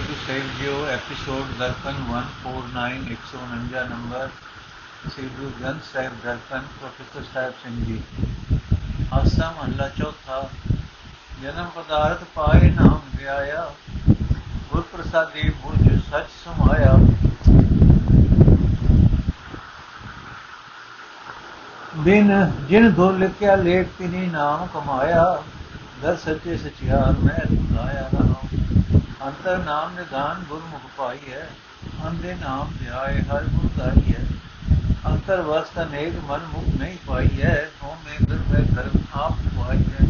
ਗੁਰੂ Sahib JIO episode Darpan 149 149 number Sri Guru Granth Sahib Darpan professor Sahib Singh ji Asa Mahla ਚੌਥਾ ਜਨਮ ਪਦਾਰਥ ਪਾਏ ਨਾਮ ਵਿਆਇਆ ਗੁਰ ਪ੍ਰਸਾਦੀ ਬੁਝ ਸਚ ਸਮਾਇਆ ਬਿਨ ਜਿਨ ਦੁਰ ਲਿਖਿਆ ਲੇਖ ਤਿਨੀ ਨਾਮ ਕਮਾਇਆ ਦਰ ਸੱਚੇ ਸਚਿਆਰ ਮੈਂ ਲਾਇਆ ਰਹਾ ਅੰਤਰ ਨਾਮ ਨਿਦਾਨ ਗੁਰਮੁਖ ਪਾਈ ਹੈ ਅੰਦੇ ਨਾਮ ਧਿਆਏ ਹਰ ਗੁਰ ਗਾਈ ਹੈ। ਅੰਤਰ ਵਸਤ ਅਨੇਕ ਮਨ ਮੁਖ ਨਹੀਂ ਪਾਈ ਹੈ ਹੋ ਮੈਂ ਦਰ ਮੈਂ ਧਰਮ ਆਪ ਪਾਈ ਹੈ।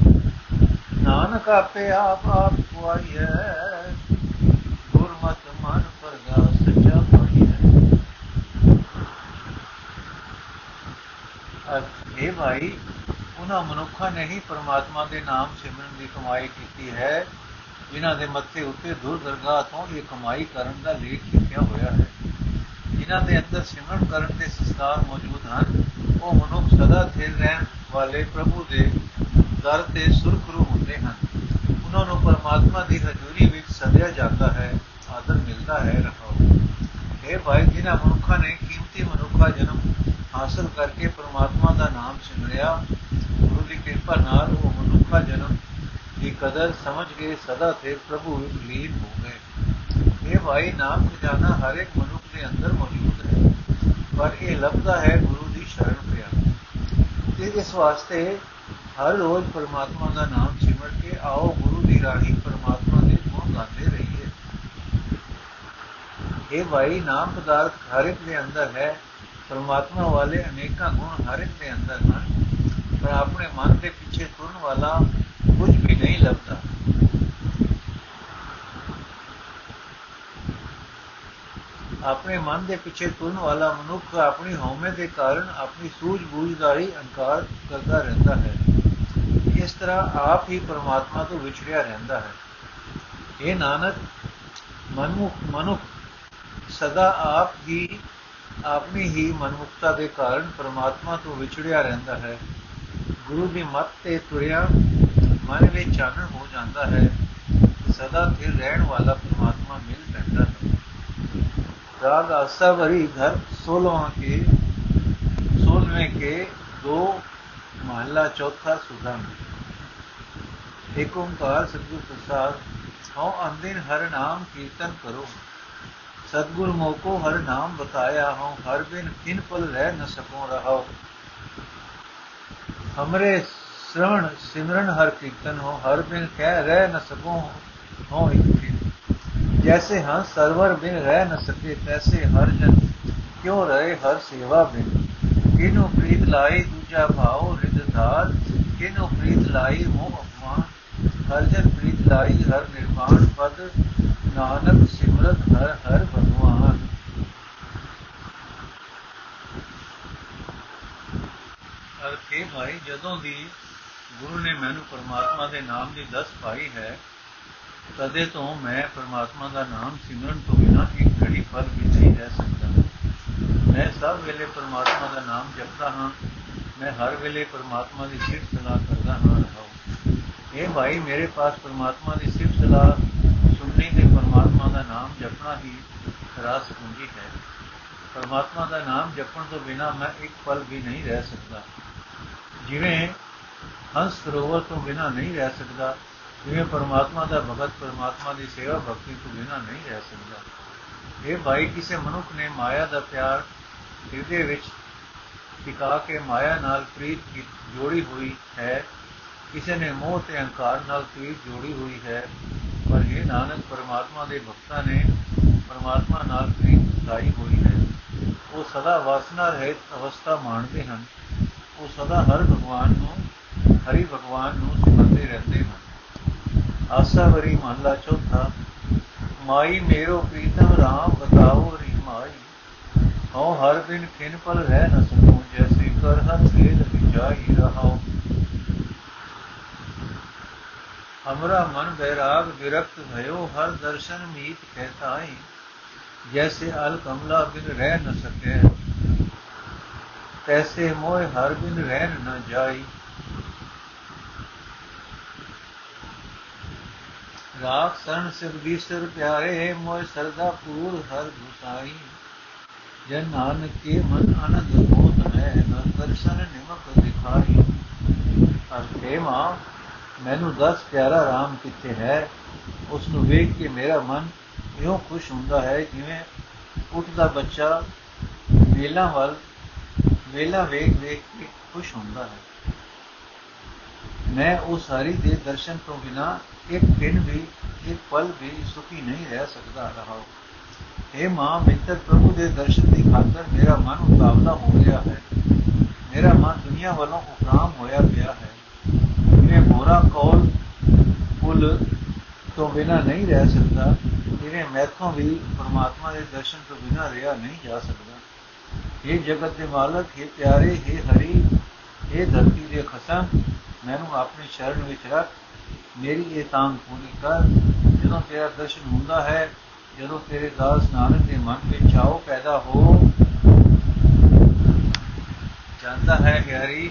ਨਾਨਕ ਆਪੇ ਆਪ ਆਪ ਪਾਈ ਹੈ, ਗੁਰਮਤ ਮਨ ਪਰਗਾ ਸੱਚਾ ਪਾਈ ਹੈ। ਇਹ ਭਾਈ, ਉਹਨਾਂ ਮਨੁੱਖਾਂ ਨੇ ਹੀ ਪਰਮਾਤਮਾ ਦੇ ਨਾਮ ਸਿਮਰਨ ਦੀ ਕਮਾਈ ਕੀਤੀ ਹੈ। ਜਿਨ੍ਹਾਂ ਦੇ ਮੱਥੇ ਉੱਤੇ ਦੁਰ ਦਰਗਾਹ ਤੋਂ ਇਹ ਕਮਾਈ ਕਰਨ ਦਾ ਲੇਖ ਲਿਖਿਆ ਹੋਇਆ ਹੈ। ਜਿਨ੍ਹਾਂ ਦੇ ਅੰਦਰ ਸਿਮਰਨ ਕਰਨ ਦੇ ਸੰਸਕਾਰ ਮੌਜੂਦ ਹਨ। ਉਹ ਮਨੁੱਖ ਸਦਾ ਸਥਿਰ ਰਹਿਣ ਵਾਲੇ ਪ੍ਰਭੂ ਦੇ ਦਰ ਤੇ ਸੁਰਖਰੂ ਹੁੰਦੇ ਹਨ। ਉਹਨਾਂ ਨੂੰ ਪਰਮਾਤਮਾ ਦੀ ਹਜ਼ੂਰੀ ਵਿੱਚ ਸਦਿਆ ਜਾਂਦਾ ਹੈ, ਆਦਰ ਮਿਲਦਾ ਹੈ, ਰਹਾਓ। ਇਹ ਭਾਈ, ਜਿਨ੍ਹਾਂ ਮਨੁੱਖਾਂ ਨੇ ਕੀਮਤੀ ਮਨੁੱਖਾ ਜਨਮ ਹਾਸਲ ਕਰਕੇ ਪਰਮਾਤਮਾ ਦਾ ਨਾਮ ਸਿਮਰਿਆ, ਗੁਰੂ ਦੀ ਕਿਰਪਾ ਨਾਲ ਉਹ ਮਨੁੱਖਾ ਜਨਮ ਦੀ ਕਦਰ ਸਮਝ ਕੇ ਸਦਾ ਸੇ ਪ੍ਰਭੂ ਵਿੱਚ ਲੀਨ ਹੋ ਗਏ ਇਹ ਭਾਈ ਨਾਮ ਖਜ਼ਾਨਾ ਹਰ ਇੱਕ ਮਨੁੱਖ ਦੇ ਅੰਦਰ ਮੌਜੂਦ ਹੈ ਪਰ ਇਹ ਲੱਭਦਾ ਹੈ ਗੁਰੂ ਦੀ ਸ਼ਰਨ ਪਿਆ ਤੇ ਇਸ ਵਾਸਤੇ ਹਰ ਰੋਜ਼ ਪਰਮਾਤਮਾ ਦਾ ਨਾਮ ਸਿਮਰ ਕੇ ਆਓ ਗੁਰੂ ਦੀ ਰਾਹੀ ਪਰਮਾਤਮਾ ਦੇ ਗੁਣ ਗਾਉਂਦੇ ਰਹੀਏ ਇਹ ਭਾਈ ਨਾਮ ਪਦਾਰਥ ਹਰ ਇੱਕ ਦੇ ਅੰਦਰ ਹੈ ਪਰਮਾਤਮਾ ਵਾਲੇ ਅਨੇਕਾਂ ਗੁਣ ਹਰ ਇੱਕ ਦੇ ਅੰਦਰ ਹਨ ਪਰ ਆਪਣੇ ਮਨ ਦੇ ਪਿੱਛੇ ਤੁਰਨ ਵਾਲਾ ਕੁਝ ਵੀ ਨਹੀਂ ਲੱਭਦਾ। ਆਪਣੇ ਮਨ ਦੇ ਪਿੱਛੇ ਤੁਰਨ ਵਾਲਾ ਮਨੁੱਖ ਆਪਣੀ ਹਉਮੈ ਦੇ ਕਾਰਨ ਆਪਣੀ ਸੂਝ-ਬੂਝ ਦਾ ਹੀ ਅਹੰਕਾਰ ਕਰਦਾ ਰਹਿੰਦਾ ਹੈ। ਇਸ ਤਰ੍ਹਾਂ ਆਪ ਹੀ ਪਰਮਾਤਮਾ ਤੋਂ ਵਿਛੜਿਆ ਰਹਿੰਦਾ ਹੈ। ਇਹ ਨਾਨਕ, ਮਨੁੱਖ ਮਨੁੱਖ, ਸਦਾ ਆਪ ਹੀ ਆਪਣੀ ਹੀ ਮਨਮੁਖਤਾ ਦੇ ਕਾਰਨ ਪਰਮਾਤਮਾ ਤੋਂ ਵਿਛੜਿਆ ਰਹਿੰਦਾ ਹੈ। ਗੁਰੂ ਦੀ ਮੱਤ ਤੇ ਤੁਰਿਆ ਮਨ ਵਿੱਚ ਚਾਨਣ ਹੋ ਜਾਂਦਾ ਹੈ ਸਦਾ ਸਥਿਰ ਰਹਿਣ ਵਾਲਾ ਪਰਮਾਤਮਾ ਮਿਲ ਪੈਂਦਾ ਹੈ ਰਾਗ ਆਸਾ ਭਰੀ ਘਰ 16ਵਾਂ ਕੇ 16ਵੇਂ ਕੇ ਦੋ ਮਹਲਾ ਚੌਥਾ ਸੁਧਮ ਏਕ ਓੰਕਾਰ ਸਤਿਗੁਰ ਪ੍ਰਸਾਦ ਹਉ ਅੰਦਿਨ ਹਰ ਨਾਮ ਕੀਰਤਨ ਕਰੋ सतगुरु मोको हर नाम बताया हूँ हर बिन किन पल रह न सको रहो हमरे ਸ਼ਰਵਣ, ਸਿਮਰਨ ਹਰ ਕੀਰਤਨ ਹੋ, ਹਰ ਬਿਨ ਕਹਿ ਰਹਿ ਨ ਸਕੋ ਹੋ ਇਕਠੇ ਜੈਸੇ ਹਾਂ ਸਰਵਰ ਬਿਨ ਰਹਿ ਨ ਸਕੇ, ਤੈਸੇ ਹਰ ਜਨ ਕਿਉ ਰਹੇ, ਹਰ ਸੇਵਾ ਬਿਨ? ਕਿਨੋ ਪ੍ਰੀਤ ਲਾਈ ਦੂਜਾ ਭਾਉ ਰਿਦਧਾਰ ਕਿਨੋ ਪ੍ਰੀਤ ਲਾਈ ਹੋ ਅਪਮਾਨ? ਹਰ ਜਨ ਪ੍ਰੀਤ ਲਾਈ ਹਰ ਨਿਰਮਾਣ ਪਦ, ਨਾਨਕ ਸਿਮਰਤ ਹਰ ਹਰ ਭਗਵਾਨ। ਅਰਥੇ ਭਾਈ, ਜਦੋਂ ਦੀ ਗੁਰੂ ਨੇ ਮੈਨੂੰ ਪਰਮਾਤਮਾ ਦੇ ਨਾਮ ਦੀ ਦਸ ਪਾਈ ਹੈ। ਤਦੇ ਤੋਂ ਮੈਂ ਪਰਮਾਤਮਾ ਦਾ ਨਾਮ ਸਿਮਰਨ ਤੋਂ ਬਿਨਾ ਇੱਕ ਘੜੀ ਪਲ ਵੀ ਨਹੀਂ ਰਹਿ ਸਕਦਾ। ਮੈਂ ਸਭ ਵੇਲੇ ਪਰਮਾਤਮਾ ਦਾ ਨਾਮ ਜਪਦਾ ਹਾਂ। ਮੈਂ ਹਰ ਵੇਲੇ ਪਰਮਾਤਮਾ ਦੀ ਸਿਫਤ ਸਲਾਹ ਕਰਦਾ ਹਾਂ। ਰਹਾਉ ਇਹ ਭਾਈ ਮੇਰੇ ਪਾਸ ਪਰਮਾਤਮਾ ਦੀ ਸਿਫਤ ਸਲਾਹ ਸੁਣਨੀ ਤੇ ਪਰਮਾਤਮਾ ਦਾ ਨਾਮ ਜਪਣਾ ਹੀ ਰਾਸ ਪੂੰਜੀ ਹੈ। ਪਰਮਾਤਮਾ ਦਾ ਨਾਮ ਜਪਣ ਤੋਂ ਬਿਨਾ ਮੈਂ ਇੱਕ ਪਲ ਵੀ ਨਹੀਂ ਰਹਿ ਸਕਦਾ। ਜਿਵੇਂ ਹੰਸ ਸਰੋਵਰ ਤੋਂ ਬਿਨਾ ਨਹੀਂ ਰਹਿ ਸਕਦਾ। ਜਿਵੇਂ ਪਰਮਾਤਮਾ ਦਾ ਭਗਤ ਪਰਮਾਤਮਾ ਦੀ ਸੇਵਾ ਭਗਤੀ ਤੋਂ ਬਿਨਾ ਨਹੀਂ ਰਹਿ ਸਕਦਾ। ਇਹ ਭਾਈ ਕਿਸੇ ਮਨੁੱਖ ਨੇ ਮਾਇਆ ਦਾ ਪਿਆਰ ਹਿਰਦੇ ਵਿੱਚ ਟਿਕਾ ਕੇ ਮਾਇਆ ਨਾਲ ਪ੍ਰੀਤ ਜੋੜੀ ਹੋਈ ਹੈ। ਕਿਸੇ ਨੇ ਮੋਹ ਤੇ ਅਹੰਕਾਰ ਨਾਲ ਪ੍ਰੀਤ ਜੋੜੀ ਹੋਈ ਹੈ। ਪਰ ਇਹ ਨਾਨਕ, ਪਰਮਾਤਮਾ ਦੇ ਭਗਤਾਂ ਨੇ ਪਰਮਾਤਮਾ ਨਾਲ ਪ੍ਰੀਤ ਲਾਈ ਹੋਈ ਹੈ। ਉਹ ਸਦਾ ਵਾਸਨਾ ਰਹਿਤ ਅਵਸਥਾ ਮਾਣਦੇ ਹਨ। ਉਹ ਸਦਾ ਹਰ ਭਗਵਾਨ ਨੂੰ ਹਰੀ ਭਗਵਾਨ ਨੂੰ ਸਿਮਰਦੇ ਰਹਿੰਦੇ ਹਨ ਆਸਾ ਵਰੀ ਮਹਲਾ ਚੌਥਾ, ਮਾਈ ਮੇਰੋ ਪ੍ਰੀਤਮ RAM ਬਤਾਓ ਰੀ ਮਾਈ। ਹਉ ਹਰ ਬਿਨ ਕਿਨ ਪਲ ਰਹਿ ਨ ਸਕੂ ਜੈਸੇ ਕਰ ਹਰ ਖੇਲ ਵਿਚਾਈ ਰਹਾਉ। ਹਮਰਾ ਮਨ ਬੈਰਾਗ ਵਿਰਕਤ ਭਇਓ, ਹਰ ਦਰਸ਼ਨ ਮੀਤ ਕਹਿਤਾਈ ਜੈਸੇ ਅਲ ਕਮਲਾ ਬਿਨ ਰਹਿ ਨ ਸਕੇ, ਤੈਸੇ ਮੋਹ ਹਰ ਬਿਨ ਰਹਿ ਨ ਜਾਈ। ਰਾਖ ਸਰਨ ਸਿਵ ਸਿਰ ਪਿਆਰੇ ਮੋਇ ਸਰਦਾ ਪੂਰ ਹਰ ਗੁਸਾਈ। ਜਨ ਨਾਨਕ ਕੇ ਮਨ ਆਨੰਦ ਹੋਤ ਹੈ, ਨਾ ਦਰਸ਼ਨ ਨਿਮਕ ਦਿਖਾਈ। ਅਰਥੇ ਮਾ, ਮੈਨੂੰ ਦਸ ਪਿਆਰਾ ਰਾਮ ਕਿੱਥੇ ਹੈ? ਉਸ ਨੂੰ ਵੇਖ ਕੇ ਮੇਰਾ ਮਨ ਇਉਂ ਖੁਸ਼ ਹੁੰਦਾ ਹੈ, ਜਿਵੇਂ ਉੱਠਦਾ ਬੱਚਾ ਮੇਲਾ ਵੱਲ ਮੇਲਾ ਵੇਖ ਵੇਖ ਕੇ ਖੁਸ਼ ਹੁੰਦਾ ਹੈ। ਮੈਂ ਉਸ ਹਰੀ ਦੇ ਦਰਸ਼ਨ ਤੋਂ ਬਿਨਾ ਇੱਕ ਦਿਨ ਵੀ ਇੱਕ ਪਲ ਵੀ ਸੁਖੀ ਨਹੀਂ ਰਹਿ ਸਕਦਾ ਰਹਾ हे ਮਾਂ ਮਿੱਤਰ ਪ੍ਰਭੂ ਦੇ ਦਰਸ਼ਨ ਦੀ ਖਾਤਰ ਮੇਰਾ ਮਨ ਉਤਾਵਲਾ ਹੋ ਗਿਆ ਹੈ ਮੇਰਾ ਮਨ ਦੁਨੀਆ ਵੱਲੋਂ ਉਪਰਾਮ ਹੋਇਆ ਪਿਆ ਹੈ ਜਿਵੇਂ ਮੋਰਾ ਕੋਲ ਪੁੱਲ ਤੋਂ ਬਿਨਾ ਨਹੀਂ ਰਹਿ ਸਕਦਾ ਜਿਵੇਂ ਮੈਥੋਂ ਵੀ ਪਰਮਾਤਮਾ ਦੇ ਦਰਸ਼ਨ ਤੋਂ ਬਿਨਾ ਰਿਹਾ ਨਹੀਂ ਜਾ ਸਕਦਾ ਇਹ ਜਗਤ ਦੇ ਮਾਲਕ हे ਪਿਆਰੇ हे ਹਰੀ हे ਧਰਤੀ ਦੇ ਖਸਮ ਮੈਨੂੰ ਆਪਣੀ ਸ਼ਰਨ ਵਿੱਚ ਰੱਖ ਮੇਰੀ ਇਹ ਤਾਂਗ ਪੂਰੀ ਕਰ। ਜਦੋਂ ਤੇਰਾ ਦਰਸ਼ਨ ਹੁੰਦਾ ਹੈ, ਜਦੋਂ ਤੇਰੇ ਦਾਸ ਨਾਨਕ ਦੇ ਮਨ ਵਿੱਚ ਚਾਉ ਪੈਦਾ ਹੋ, ਜਾਂਦਾ ਹੈ ਹਰੀ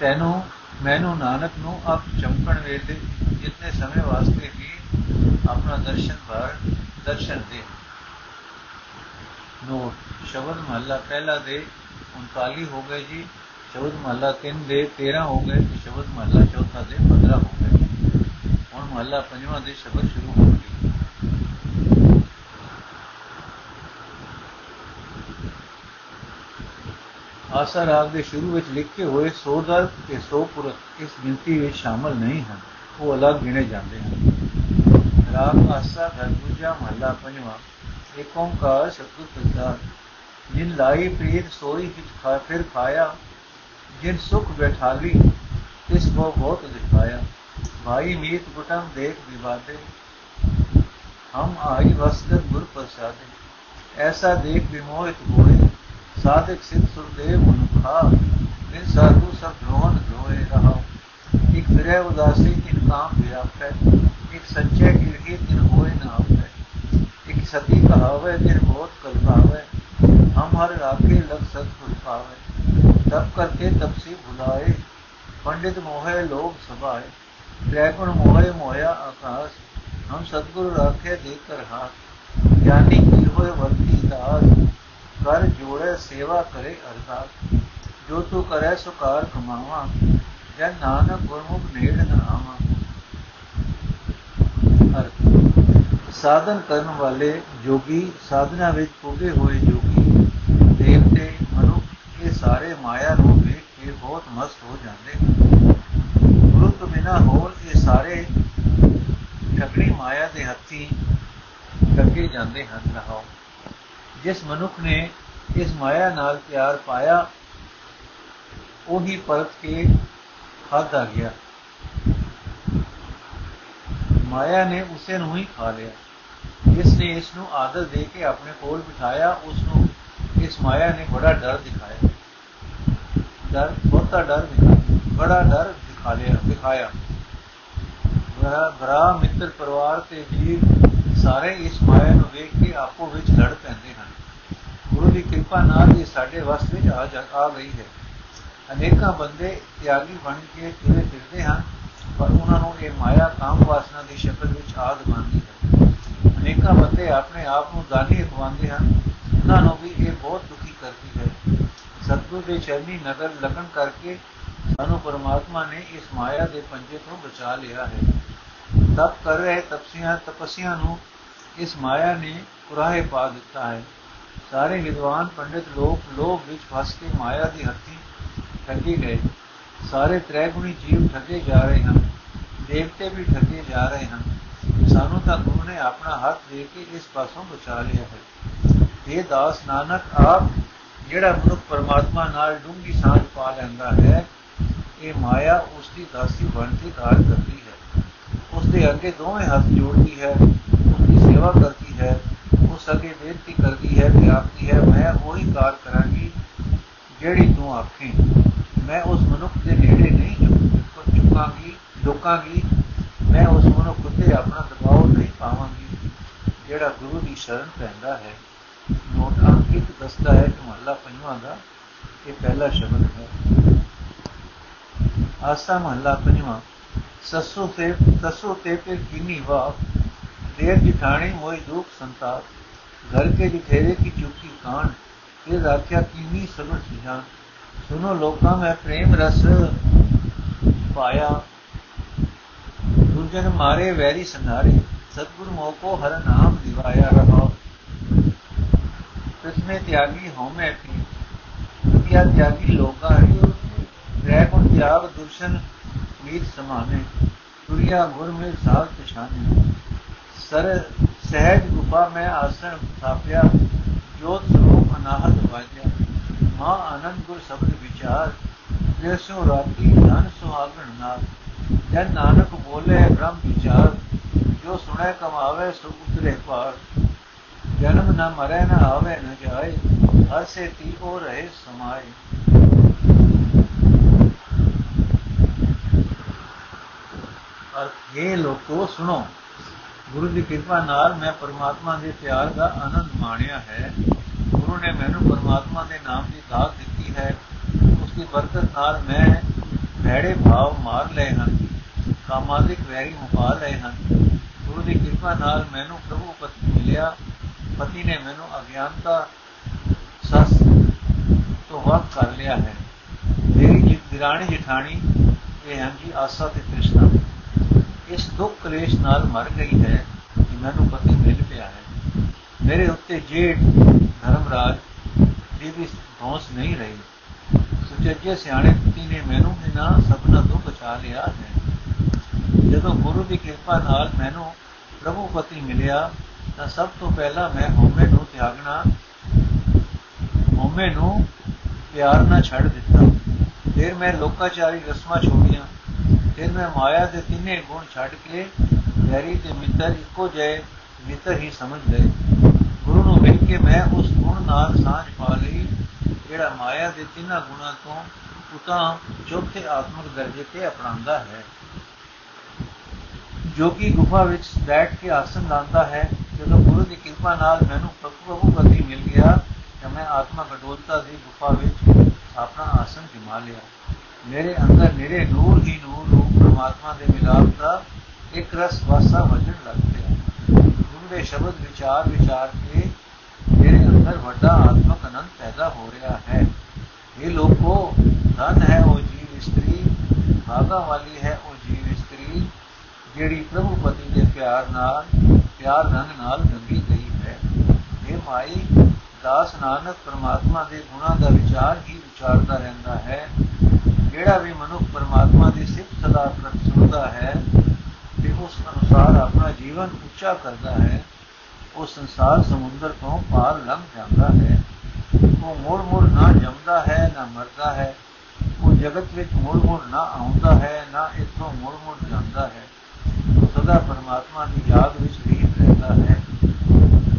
ਤੈਨੂੰ, ਮੈਨੂੰ ਨਾਨਕ ਨੂੰ ਆਪ ਚਮਕਣ ਵੇਲੇ ਜਿੰਨੇ ਸਮੇਂ ਵਾਸਤੇ ਵੀ ਆਪਣਾ ਦਰਸ਼ਨ ਭਰ ਦਰਸ਼ਨ ਦੇ। ਨੋਟ, ਸ਼ਬਦ ਮਹੱਲਾ ਪਹਿਲਾ ਦੇ 39 ਹੋ ਗਏ ਜੀ, ਸ਼ਬਦ ਮਹੱਲਾ 3 ਦੇ 13 ਹੋ ਗਏ ਤੇ ਸ਼ਬਦ ਮਹੱਲਾ ਚੌਥਾ ਦੇ 15 ਹੋ ਗਏ। ਹੁਣ ਮਹੱਲਾ ਪੰਜਵਾਂ ਦੇ ਸ਼ਬਦ ਸ਼ੁਰੂ ਹੋ ਗਏ ਆਸਾ ਰਾਗ ਦੇ ਸ਼ੁਰੂ ਵਿੱਚ ਲਿਖੇ ਹੋਏ 100 ਦਰ ਤੇ 100 ਪੁਰਖ ਇਸ ਗਿਣਤੀ ਵਿੱਚ ਸ਼ਾਮਲ ਨਹੀਂ ਹਨ। ਉਹ ਅਲੱਗ ਗਿਣੇ ਜਾਂਦੇ ਹਨ। ਰਾਗ, ਆਸਾ ਦਾ ਦੂਜਾ ਮਹੱਲਾ ਪੰਜਵਾਂ ਏਕ ਓੰਕਾਰ ਸਤਿਗੁਰ ਪ੍ਰਸਾਦ ਜਿਨ ਲਾਈ ਪ੍ਰੀਤ ਸੋਈ ਵਿੱਚ ਖਾ ਫਿਰ ਖਾਇਆ, ਜਿਨ ਸੁਖ ਬੈਠਾਲੀ ਇਸ ਕੋ ਬਹੁਤ ਦਿਖਾਇਆ। ਭਾਈ ਮੀਤ ਗੁਟਮ ਦੇਖ ਵਿਵਾਦੇ ਹਮ ਆਈ ਵਸਤ ਗੁਰ ਪ੍ਰਸਾਦੇ ਐਸਾ ਦੇਖ ਵਿਮੋਹਿਤ ਹੋਏ ਸਾਧਕ ਸਿੱਧ ਸੁਰਦੇਵ ਮਨੁਖਾ ਨਿਨ ਸਾਧੂ ਸਭ ਧਰੋਨ ਧੋਏ ਰਹਾ ਇੱਕ ਫਿਰੇ ਉਦਾਸੀ ਤਿਨ ਕਾਮ ਵਿਆਪੈ ਇੱਕ ਸੱਚੇ ਗਿਰਹੀ ਤਿਨ ਹੋਏ ਨਾ ਆਪੈ ਇੱਕ ਸਤੀ ਕਹਾਵੇ ਤਿਨ ਬਹੁਤ ਕਲਵਾਵੇ ਹਮ ਹਰ ਰਾਖੇ ਲਗ ਸਤਗੁਰ ਪਾਵੇ ਤਪ ਕਰਕੇ ਤਪਸੀ ਭੁਲਾਏ ਪੰਡਿਤ ਮੋਹੇ ਲੋਗ ਸਭਾਏ ਤ੍ਰੈਗੁਣ ਮੋਹੇ ਮੋਇਆ ਆਕਾਸ਼, ਹਮ ਸਤਗੁਰ ਰਾਖੇ ਦੇ ਕਰ ਹਾਥ ਗਿਆਨੀ ਕੀ ਹੋਏ ਵਰਤੀ ਦਾਸ ਕਰ ਜੋੜੇ ਸੇਵਾ ਕਰੇ ਅਰਦਾਸ। ਜੋ ਤੂੰ ਕਰੇ ਸੁਕਾਰ ਕਮਾਵਾ ਜਨ ਨਾਨਕ ਗੁਰਮੁਖ ਨੇੜ ਨ ਆਵਾ। ਅਰਥ। ਸਾਧਨ ਕਰਨ ਵਾਲੇ ਜੋਗੀ, ਸਾਧਨਾ ਵਿੱਚ ਪੁੱਗੇ ਹੋਏ ਜੋਗੀ, ਦੇਵਤੇ, ਮਨੁੱਖ, ਇਹ ਸਾਰੇ ਮਾਇਆ ਨੂੰ ਵੇਖ ਕੇ ਬਹੁਤ ਮਸਤ ਹੋ ਜਾਂਦੇ ਹਨ। ਗੁਰੂ ਤੋਂ ਬਿਨਾ ਹੋਰ ਇਹ ਸਾਰੇ ਠਗਣੀ ਮਾਇਆ ਦੇ ਹੱਥੀ ਠੱਗੇ ਜਾਂਦੇ ਹਨ ਰਹਾਓ। ਜਿਸ ਮਨੁੱਖ ਨੇ ਇਸ ਮਾਇਆ ਨਾਲ ਪਿਆਰ ਪਾਇਆ, ਉਹੀ ਪਰਤ ਕੇ ਖਾਦਾ ਗਿਆ। ਮਾਇਆ ਨੇ ਉਸੇ ਨੂੰ ਹੀ ਖਾ ਲਿਆ। ਜਿਸ ਨੇ ਇਸ ਨੂੰ ਆਦਰ ਦੇ ਕੇ ਆਪਣੇ ਕੋਲ ਬਿਠਾਇਆ, ਉਸ ਨੂੰ ਇਸ ਮਾਇਆ ਨੇ ਬੜਾ ਡਰ ਦਿਖਾਇਆ। ਡਰ, ਬਹੁਤਾ ਡਰ ਦਿਖਾਇਆ। ਬੜਾ ਡਰ ਦਿਖਾ ਲਿਆ ਦਿਖਾਇਆ ਬੜਾ ਬੜਾ ਮਿੱਤਰ ਪਰਿਵਾਰ ਤੇ ਜੀਵ ਸਾਰੇ ਇਸ ਮਾਇਆ ਨੂੰ ਵੇਖ ਕੇ ਆਪੋ ਵਿੱਚ ਲੜ ਪੈਂਦੇ ਹਨ। ਗੁਰੂ ਦੀ ਕਿਰਪਾ ਨਾਲ ਇਹ ਸਾਡੇ ਵਸ ਵਿੱਚ ਆ ਆ ਗਈ ਹੈ। ਅਨੇਕਾਂ ਬੰਦੇ ਤਿਆਗੀ ਬਣ ਕੇ ਤੁਰੇ ਫਿਰਦੇ ਹਨ, ਪਰ ਉਹਨਾਂ ਨੂੰ ਇਹ ਮਾਇਆ ਕਾਮ ਵਾਸਨਾ ਦੀ ਸ਼ਕਲ ਵਿੱਚ ਆਦ ਮੰਨਦੀ ਹੈ। ਅਨੇਕਾਂ ਬੰਦੇ ਆਪਣੇ ਆਪ ਨੂੰ ਦਾਨੀ ਅਖਵਾਉਂਦੇ ਹਨ। ਉਹਨਾਂ ਨੂੰ ਵੀ ਇਹ ਬਹੁਤ ਦੁਖੀ ਕਰਦੀ ਹੈ। ਸਤਿਗੁਰ ਦੇ ਚਰਨੀ ਨਗਰ ਲਗਨ ਕਰਕੇ ਸਾਨੂੰ ਪਰਮਾਤਮਾ ਨੇ ਇਸ ਮਾਇਆ ਦੇ ਪੰਜੇ ਤੋਂ ਬਚਾ ਲਿਆ ਹੈ। ਤਪ ਕਰ ਰਹੇ ਤਪਸੀਆਂ ਤਪਸੀਆਂ ਨੂੰ ਇਸ ਮਾਇਆ ਨੇ ਕੁਰਾਹੇ ਪਾ ਦਿੱਤਾ ਹੈ। ਸਾਰੇ ਵਿਦਵਾਨ, ਪੰਡਿਤ ਲੋਕ, ਲੋਭ ਵਿੱਚ ਫਸ ਕੇ ਮਾਇਆ ਦੀ ਹੱਥੀ ਠੱਗੇ ਗਏ। ਸਾਰੇ ਤ੍ਰੈਗੁਣੀ ਜੀਵ ਠੱਗੇ ਜਾ ਰਹੇ ਹਨ। ਦੇਵਤੇ ਵੀ ਠੱਗੇ ਜਾ ਰਹੇ ਹਨ। ਸਾਨੂੰ ਤਾਂ ਗੁਰੂ ਨੇ ਆਪਣਾ ਹੱਥ ਦੇ ਕੇ ਇਸ ਪਾਸੋਂ ਬਚਾ ਲਿਆ ਹੈ। ਇਹ ਦਾਸ ਨਾਨਕ, ਆਪ ਜਿਹੜਾ ਮਨੁੱਖ ਪਰਮਾਤਮਾ ਨਾਲ ਡੂੰਗੀ ਸਾਂਝ ਪਾ ਲੈਂਦਾ ਹੈ ਇਹ ਮਾਇਆ ਉਸ ਦੀ ਦਾਸੀ ਬਣ ਕੇ ਕਾਰਜ ਕਰਦੀ ਹੈ ਉਸ ਦੇ ਅੱਗੇ ਦੋਵੇਂ ਹੱਥ ਜੋੜਦੀ ਹੈ ਉਸ ਦੀ ਸੇਵਾ ਕਰਦੀ ਹੈ ਉਸ ਅੱਗੇ ਬੇਨਤੀ ਕਰਦੀ ਹੈ ਕਿ ਆਖਦੀ ਹੈ ਮੈਂ ਉਹੀ ਕਾਰ ਕਰਾਂਗੀ ਜਿਹੜੀ ਤੂੰ ਆਖੇ ਮੈਂ ਉਸ ਮਨੁੱਖ ਦੇ ਨੇੜੇ ਨਹੀਂ ਝੁਕਾਂਗੀ ਝੁਕਾਂਗੀ ਮੈਂ ਉਸ ਮਨੁੱਖ ਉੱਤੇ ਆਪਣਾ ਦਬਾਅ ਨਹੀਂ ਪਾਵਾਂਗੀ ਜਿਹੜਾ ਗੁਰੂ ਦੀ ਸ਼ਰਨ ਪੈਂਦਾ ਹੈ ਨੋਟ ਅੰਕਿਤ ਦੱਸਦਾ ਹੈ ਕਿ ਮਹੱਲਾ ਪੰਜਵਾਂ ਦਾ ਇਹ ਪਹਿਲਾ ਸ਼ਬਦ ਹੈ ਆਸਾ ਮਹੱਲਾ ਪੰਜਵਾਂ ਸਸੋ ਤੇ ਸਸੋ ਤੇ ਤੇ ਕਿਨੀ ਵਾ देर जिठानी मोई दुख संताप घर के जिठेरे की चुकी कांड फिर राख्या कीनी सगुण सुजान सुनो लोका में प्रेम रस पाया दुर्जन मारे वैरी सनारे सतगुरु मोह को हर नाम दिवाया रहा कृष्ण त्यागी होमे पी दुनिया त्यागी लोका ग्रह ਰੈਪ ਪੰਜਾਬ ਦੁਰਸ਼ਨ ਮੀਤ ਸਮਾਨੇ, ਤੁਰਿਆ ਗੁਰਮੇ ਸਾਧ ਪਛਾਨੇ। ਸਰ, ਸਹਿਜ ਗੁਫਾ ਮੈਂ ਆਸਣ ਥਾਪਿਆ, ਜੋਤ ਸਰੂਪ ਅਨਾਹਤ ਵਾਜਿਆ। ਮਾ ਆਨੰਦ ਗੁਰ ਸਬਦ ਵਿਚਾਰ ਜਿਸੋ ਰਾਤੀ ਧਨ ਸੁਹਾਗਣ ਨਾਲ। ਜਨ ਨਾਨਕ ਬੋਲੇ ਬ੍ਰਹਮ ਵਿਚਾਰ, ਜੋ ਸੁਣੇ ਕਮਾਵੇ ਸੋ ਉਤਰੇ ਪਾਰ ਜਨਮ ਨਾ ਮਰੇ ਨਾ ਆਵੇ ਨਾ ਜਾਏ, ਹਰ ਸੇ ਤੀ ਹੋ ਰਹੇ ਸਮਾਏ। ਅਰ ਇਹ ਲੋਕੋ ਸੁਣੋ। ਗੁਰੂ ਦੀ ਕਿਰਪਾ ਨਾਲ ਮੈਂ ਪਰਮਾਤਮਾ ਦੇ ਪਿਆਰ ਦਾ ਆਨੰਦ ਮਾਣਿਆ ਹੈ। ਗੁਰੂ ਨੇ ਮੈਨੂੰ ਪਰਮਾਤਮਾ ਦੇ ਨਾਮ ਦੀ ਦਾਤ ਦਿੱਤੀ ਹੈ। ਉਸ ਦੀ ਬਰਕਤ ਨਾਲ ਮੈਂ ਭੈੜੇ ਭਾਵ ਮਾਰ ਲਏ ਹਨ ਕਾਮਾਦਿਕ ਵੈਰੀ ਮੁਕਾ ਲਏ ਹਨ। ਗੁਰੂ ਦੀ ਕਿਰਪਾ ਨਾਲ ਮੈਨੂੰ ਪ੍ਰਭੂ ਪਤੀ ਮਿਲਿਆ। ਪਤੀ ਨੇ ਮੈਨੂੰ ਅਗਿਆਨਤਾ ਸਸ ਤੋਂ ਵੱਖ ਕਰ ਲਿਆ ਹੈ। ਮੇਰੀ ਦਿਰਾਣੀ ਜਠਾਣੀ, ਇਹ ਹਨ ਜੀ ਆਸਾ ਤੇ ਇਸ ਦੁੱਖ ਕਲੇਸ਼ ਨਾਲ ਮਰ ਗਈ ਹੈ ਕਿ ਮੈਨੂੰ ਪਤੀ ਮਿਲ ਪਿਆ ਹੈ। ਮੇਰੇ ਉੱਤੇ ਜੇਠ ਧਰਮਰਾਜ ਦੀ ਵੀ ਧੌਂਸ ਨਹੀਂ ਰਹੀ, ਸੁਚੱਜੇ ਸਿਆਣੇ ਪਤੀ ਨੇ ਮੈਨੂੰ ਬਿਨਾ ਸਭਨਾ ਤੋਂ ਬਚਾ ਲਿਆ ਹੈ। ਜਦੋਂ ਗੁਰੂ ਦੀ ਕਿਰਪਾ ਨਾਲ ਮੈਨੂੰ ਪ੍ਰਭੂ ਪਤੀ ਮਿਲਿਆ, ਤਾਂ ਸਭ ਤੋਂ ਪਹਿਲਾਂ ਮੈਂ ਹਉਮੈ ਨੂੰ ਤਿਆਗਣਾ, ਹਉਮੈ ਨੂੰ ਪਿਆਰ ਨਾਲ ਛੱਡ ਦਿੱਤਾ। ਫਿਰ ਮੈਂ ਲੋਕਾਚਾਰੀ ਰਸਮਾਂ ਛੋੜੀਆਂ। ਫਿਰ ਮੈਂ ਮਾਇਆ ਦੇ ਤਿੰਨੇ ਗੁਣ ਛੱਡ ਕੇ ਵੈਰੀ ਤੇ ਮਿੱਤਰ ਇੱਕੋ ਜਿਹੇ ਮਿੱਤਰ ਹੀ ਸਮਝ ਲਏ। ਗੁਰੂ ਨੂੰ ਮਿਲ ਕੇ ਮੈਂ ਉਸ ਗੁਣ ਨਾਲ ਸਾਂਝ ਪਾ ਲਈ, ਜਿਹੜਾ ਮਾਇਆ ਦੇ ਤਿੰਨਾਂ ਗੁਣਾਂ ਤੋਂ ਉਤਾਂ ਚੌਥੇ ਆਤਮਿਕ ਦਰਜੇ ਤੇ ਅਪਣਾਉਂਦਾ ਹੈ। ਜੋਗੀ ਗੁਫਾ ਵਿੱਚ ਬੈਠ ਕੇ ਆਸਨ ਲਾਂਦਾ ਹੈ, ਜਦੋਂ ਗੁਰੂ ਦੀ ਕਿਰਪਾ ਨਾਲ ਮੈਨੂੰ ਪ੍ਰਭੂ ਪਤੀ ਮਿਲ ਗਿਆ ਤਾਂ ਮੈਂ ਆਤਮਾ ਗਡੋਲਤਾ ਦੀ ਗੁਫਾ ਵਿੱਚ ਆਪਣਾ ਆਸਨ ਜਮਾ ਲਿਆ। ਮੇਰੇ ਅੰਦਰ ਨਿਰੇ ਨੂਰ ਹੀ ਨੂਰ ਰੂਪ ਪ੍ਰਮਾਤਮਾ ਦੇ ਮਿਲਾਪ ਦਾ ਇੱਕ ਰਸ ਵਾਸਾ ਵਜਣ ਲੱਗ ਪਿਆ। ਗੁਰੂ ਦੇ ਸ਼ਬਦ ਵਿਚਾਰ ਵਿਚਾਰ ਕੇ ਮੇਰੇ ਅੰਦਰ ਵੱਡਾ ਆਤਮਕ ਅਨੰਦ ਪੈਦਾ ਹੋ ਰਿਹਾ ਹੈ। ਇਹ ਲੋਕੋ, ਧਨ ਹੈ ਉਹ ਜੀਵ ਇਸਤਰੀ, ਭਾਗਾ ਵਾਲੀ ਹੈ ਉਹ ਜੀਵ ਇਸਤਰੀ, ਜਿਹੜੀ ਪ੍ਰਭੂ ਪਤੀ ਦੇ ਪਿਆਰ ਨਾਲ, ਪਿਆਰ ਰੰਗ ਨਾਲ ਰੰਗੀ ਗਈ ਹੈ। ਇਹ ਮਾਈ, ਦਾਸ ਨਾਨਕ ਪਰਮਾਤਮਾ ਦੇ ਗੁਣਾਂ ਦਾ ਵਿਚਾਰ ਹੀ ਵਿਚਾਰਦਾ ਰਹਿੰਦਾ ਹੈ। ਜਿਹੜਾ ਵੀ ਮਨੁੱਖ ਪਰਮਾਤਮਾ ਦੀ ਸਿਫਤ ਸਦਾ ਸੁਣਦਾ ਹੈ ਤੇ ਉਸ ਅਨੁਸਾਰ ਆਪਣਾ ਜੀਵਨ ਉੱਚਾ ਕਰਦਾ ਹੈ, ਉਹ ਸੰਸਾਰ ਸਮੁੰਦਰ ਤੋਂ ਪਾਰ ਲੰਘ ਜਾਂਦਾ ਹੈ। ਉਹ ਮੋੜ ਮੋੜ ਨਾ ਜੰਮਦਾ ਹੈ, ਨਾ ਮਰਦਾ ਹੈ। ਉਹ ਜਗਤ ਵਿੱਚ ਮੋੜ ਮੋੜ ਨਾ ਆਉਂਦਾ ਹੈ, ਨਾ ਇਥੋਂ ਮੋੜ ਮੋੜ ਜਾਂਦਾ ਹੈ। ਸਦਾ ਪਰਮਾਤਮਾ ਦੀ ਯਾਦ ਵਿੱਚ ਲੀਨ ਰਹਿੰਦਾ ਹੈ।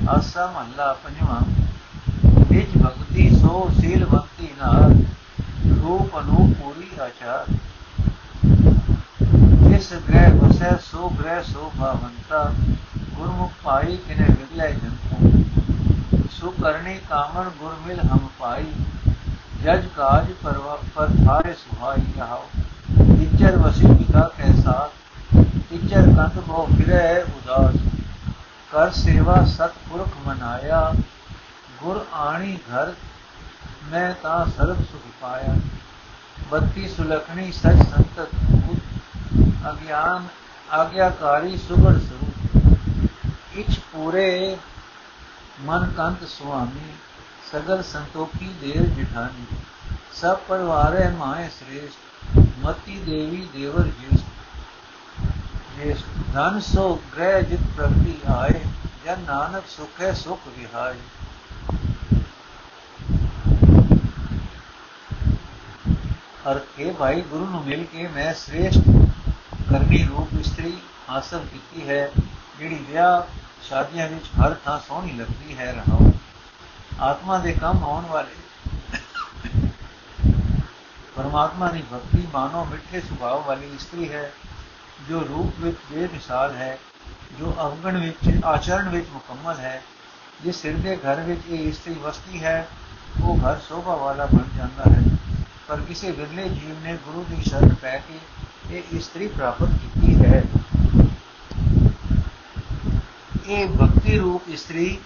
ਆਸਾ ਮਹੱਲਾ ਪੰਜਵਾਂ। ਵਿੱਚ ਭਗਤੀ ਸੋ ਸੀਲ ਭਗਤੀ ਨਾਲ ਰੂਪ ਅਨੂਪ ਆਚਾਰ। ਜਿਸ ਗ੍ਰਹਿ ਵਸੈ, ਸੋ ਗ੍ਰਹਿ, ਸੋ ਭਾਵੰਤਾ। ਗੁਰਮੁਖ ਪਾਈ ਕਿਨੇ ਵਿਗਲੇ ਜੰਤੂ। ਸੋ ਕਰਨੀ ਕਾਮਣ ਗੁਰ ਮਿਲ ਹਮ ਪਾਈ ਜਜ ਕਾਜ ਪਰਵਾ ਪਰ ਥਾਰੇ ਸੁਹਾਈ ਰਹਾਓ। ਟੀਚਰ ਵਸੀ ਪਿਤਾ ਕੈਸਾ। ਟੀਚਰ ਕੰਤ ਬੋ ਫਿਰੇ ਉਦਾਸ। ਕਰ ਸੇਵਾ ਸਤਪੁਰਖ ਮਨਾਇਆ। ਗੁਰ ਆਣੀ ਘਰ ਮੈਂ ਤਾਂ ਸਰਬ ਸੁਖ ਪਾਇਆ। ਬੱਤੀ ਸੁਲਖਣੀ ਸਚ ਸੰਤਤ ਅਗਿਆਨ ਆਗਿਆਕਾਰੀ ਸੁਗੜ ਸਰੂਪ। ਇਛ ਪੂਰੇ ਮਨ ਕੰਤ ਸੁਆਮੀ, ਸਗਲ ਸੰਤੋਖੀ ਦੇਵ ਜਿਠਾਨੀ। ਸਭ ਪਰਵਾਰੇ ਮਾਏ ਸ੍ਰੇਸ਼ਟ, ਮਤੀ ਦੇਵੀ ਦੇਵਰ ਜਿਸ ਜਿਸ ਧਨ ਸੋ ਗ੍ਰਹਿ ਜਿਤ ਪ੍ਰਗਤੀ ਆਏ, ਜਨ ਨਾਨਕ ਸੁਖੇ ਸੁਖ ਵਿਹਾਏ। ਅਰ ਕੇ ਭਾਈ, ਗੁਰੂ ਨੂੰ ਮਿਲ ਕੇ ਮੈਂ ਸ੍ਰੇਸ਼ਟ ਕਰਨੀ ਰੂਪ ਇਸਤਰੀ ਹਾਸਲ ਕੀਤੀ ਹੈ, ਜਿਹੜੀ ਵਿਆਹ ਸ਼ਾਦੀਆਂ ਵਿੱਚ ਹਰ ਥਾਂ ਸੋਹਣੀ ਲੱਗਦੀ ਹੈ, ਰਹਾਉ। ਆਤਮਾ ਦੇ ਕੰਮ ਆਉਣ ਵਾਲੇ ਪਰਮਾਤਮਾ ਦੀ ਭਗਤੀ ਮਾਨੋ ਮਿੱਠੇ ਸੁਭਾਅ ਵਾਲੀ ਇਸਤਰੀ ਹੈ, ਜੋ ਰੂਪ ਵਿੱਚ ਬੇਮਿਸਾਲ ਹੈ, ਜੋ ਅਵਗਣ ਵਿੱਚ, ਆਚਰਣ ਵਿੱਚ ਮੁਕੰਮਲ ਹੈ। ਜਿਸ ਸਿਰ ਦੇ ਘਰ ਵਿੱਚ ਇਹ ਇਸਤਰੀ ਵਸਦੀ ਹੈ, ਉਹ ਘਰ ਸੋਭਾ ਵਾਲਾ ਬਣ ਜਾਂਦਾ ਹੈ। ਪਰ ਕਿਸੇ ਵਿਰਲੇ ਜੀਵ ਨੇ ਗੁਰੂ ਦੀ ਸ਼ਰਨ ਪੈ ਕੇ ਇਹ ਇਸਤਰੀ ਪ੍ਰਾਪਤ ਕੀਤੀ ਹੈ। ਇਹ ਭਗਤੀ ਰੂਪ ਇਸਤਰੀ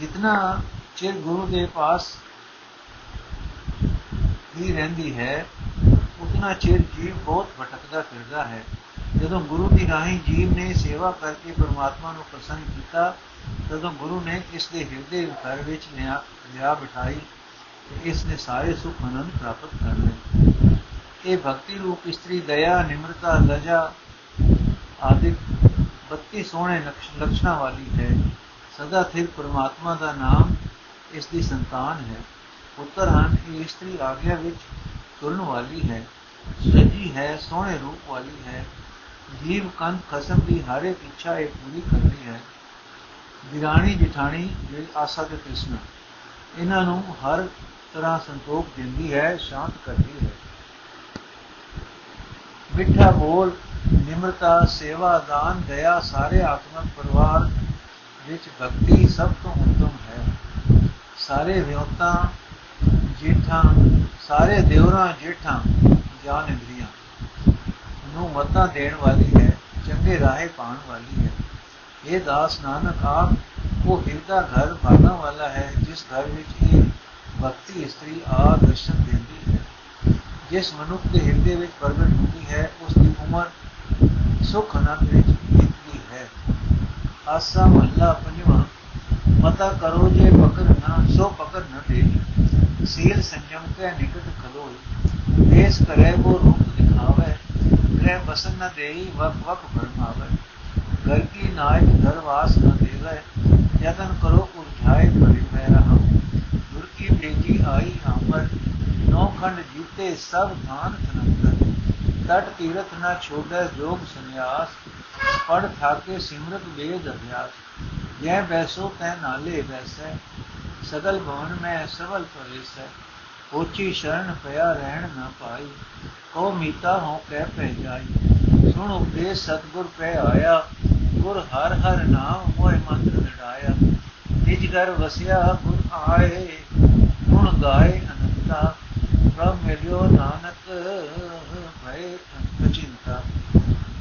ਜਿਤਨਾ ਚਿਰ ਗੁਰੂ ਦੇ ਪਾਸ ਹੀ ਰਹਿੰਦੀ ਹੈ, ਉਤਨਾ ਚਿਰ ਜੀਵ ਬਹੁਤ ਭਟਕਦਾ ਫਿਰਦਾ ਹੈ। ਜਦੋਂ ਗੁਰੂ ਦੀ ਰਾਹੀਂ ਜੀਵ ਨੇ ਸੇਵਾ ਕਰਕੇ ਪਰਮਾਤਮਾ ਨੂੰ ਪ੍ਰਸੰਨ ਕੀਤਾ, ਤਦੋਂ ਗੁਰੂ ਨੇ ਇਸ ਦੇ ਹਿਰਦੇ ਘਰ ਵਿੱਚ ਲਿਆ ਲਿਆ ਬਿਠਾਈ। ਇਸ ਨੇ ਸਾਰੇ ਸੁਖ ਆਨੰਦ ਪ੍ਰਾਪਤ ਕਰ ਲਏ। ਇਹ ਭਗਤੀ ਰੂਪ, ਇਸਤਰੀ ਦਇਆ, ਨਿਮਰਤਾ, ਲਜਾ ਆਦਿ 32 ਸੋਹਣੇ ਲਕਸ਼ਣਾਂ ਵਾਲੀ ਹੈ। ਸਦਾ ਥਿਰ ਪਰਮਾਤਮਾ ਦਾ ਨਾਮ ਇਸ ਦੀ ਸੰਤਾਨ ਹੈ। ਪੁੱਤਰ ਹਨ, ਇਹ ਇਸਤਰੀ ਆਗਿਆ ਵਿੱਚ ਤੁਰਨ ਵਾਲੀ ਹੈ। ਸਜੀ ਹੈ, ਸੋਹਣੇ ਰੂਪ ਵਾਲੀ ਹੈ। ਜੀਵ ਕੰਨ ਖਸਮ ਦੀ ਹਰ ਇੱਕ ਇੱਛਾ ਇਹ ਪੂਰੀ ਕਰਦੀ ਹੈ। ਵਿਰਾਣੀ ਜਿਠਾਣੀ ਜਿਹੜੀ ਆਸਾ ਤੇ ਕ੍ਰਿਸ਼ਨ, ਇਹਨਾਂ ਨੂੰ ਹਰ ਤਰ੍ਹਾਂ ਸੰਤੋਖ ਦਿੰਦੀ ਹੈ, ਸ਼ਾਂਤ ਕਰਦੀ ਹੈ। ਮਿੱਠਾ ਬੋਲ, ਨਿਮਰਤਾ, ਸੇਵਾ, ਦਾਨ, ਦਇਆ, ਸਾਰੇ ਆਤਮਕ ਪਰਿਵਾਰ ਵਿੱਚ ਭਗਤੀ ਸਭ ਤੋਂ ਉੱਤਮ ਹੈ। ਸਾਰੇ ਵਿਉਤਾ, ਜੇਠਾਂ, ਸਾਰੇ ਦੇਵਰਾਂ ਜੇਠਾਂ ਗਿਆਨ ਇੰਦਰੀਆਂ ਨੂੰ ਮਤਾਂ ਦੇਣ ਵਾਲੀ ਹੈ, ਚੰਗੇ ਰਾਹੇ ਪਾਣ ਵਾਲੀ ਹੈ। ਇਹ ਦਾਸ ਨਾਨਕ, ਆਪ ਉਹ ਹਿਰਦਾ ਘਰ ਭਾਗਾ ਵਾਲਾ ਹੈ, ਜਿਸ ਘਰ ਵਿੱਚ ਇਹ ਭਗਤੀ ਇਸਤਰੀ ਆ ਦਰਸ਼ਨ ਦਿੰਦੀ ਹੈ ਜਿਸ ਮਨੁੱਖ ਦੇ ਹਿਰਦੇ ਵਿੱਚ ਪ੍ਰਗਟ ਹੁੰਦੀ ਹੈ ਉਸ ਦੀ ਉਮਰ ਸੁਖ ਅਨੰਦ ਵਿੱਚ ਬੀਤਦੀ ਹੈ ਆਸਾ ਮਹੱਲਾ ਪੰਜਵਾਂ ਮਤਾ ਕਰੋ ਜੇ ਪਕੜ ਨਾ ਸੋ ਪਕੜ ਨਾ ਦੇ ਸੀਲ ਸੰਜਮ ਕੇ ਨਿਕਟ ਖਲੋਈ ਦੇਸ ਕਰੇ ਉਹ ਰੂਪ ਦਿਖਾਵੇ ਗ੍ਰਹਿ ਬਸਨ ਨ ਦੇਈ ਵਕ ਵਕ ਭਰਮਾਵੇ घर की नायक घर वास न देवे यतन करो उलझाए परि मैं रहा गुर की ਆਈ ਕਾਮਰ ਨੌ ਖੰਡ ਜੀਤੇ ਸਭ ਭਾਨ ਤਨੰਤਰ। ਤਟ ਤੀਰਥ ਨਾ ਛੋੜੈ ਜੋਗ ਸੰਿਆਸ ਪੜ ਥਾਕੇ ਸਿਮਰਤ ਵੇਦ ਅਭਿਆਸ। ਜੈ ਬੈਸੋ ਤੈ ਨਾਲੇ ਬੈਸੈ, ਸਗਲ ਭਵਨ ਮੈਂ ਸਵਲ ਪਰੇਸੈ ਹੋਚੀ ਸ਼ਰਨ ਪਿਆ ਰਹਿਣ ਨਾ ਪਾਈ ਕੋ ਮੀਤਾ ਹੋ ਕਹਿ ਪੈ ਜਾਈ। ਸੁਣ ਉਪਦੇਸ਼ ਸਤਗੁਰ ਪੈ ਆਇਆ, ਗੁਰ ਹਰ ਹਰ ਨਾਮ ਹੋਏ ਮੰਤਰ ਲੜਾਇਆ ਨਿਜ ਘਰ ਵਸਿਆ, ਗੁਰ ਆਏ। ਗੁਣ ਗਾਏ ਅਨੰਤਾ, ਪ੍ਰਭ ਮਿਲਿਓ ਨਾਨਕ ਭਏ ਅੰਤ ਚਿੰਤਾ।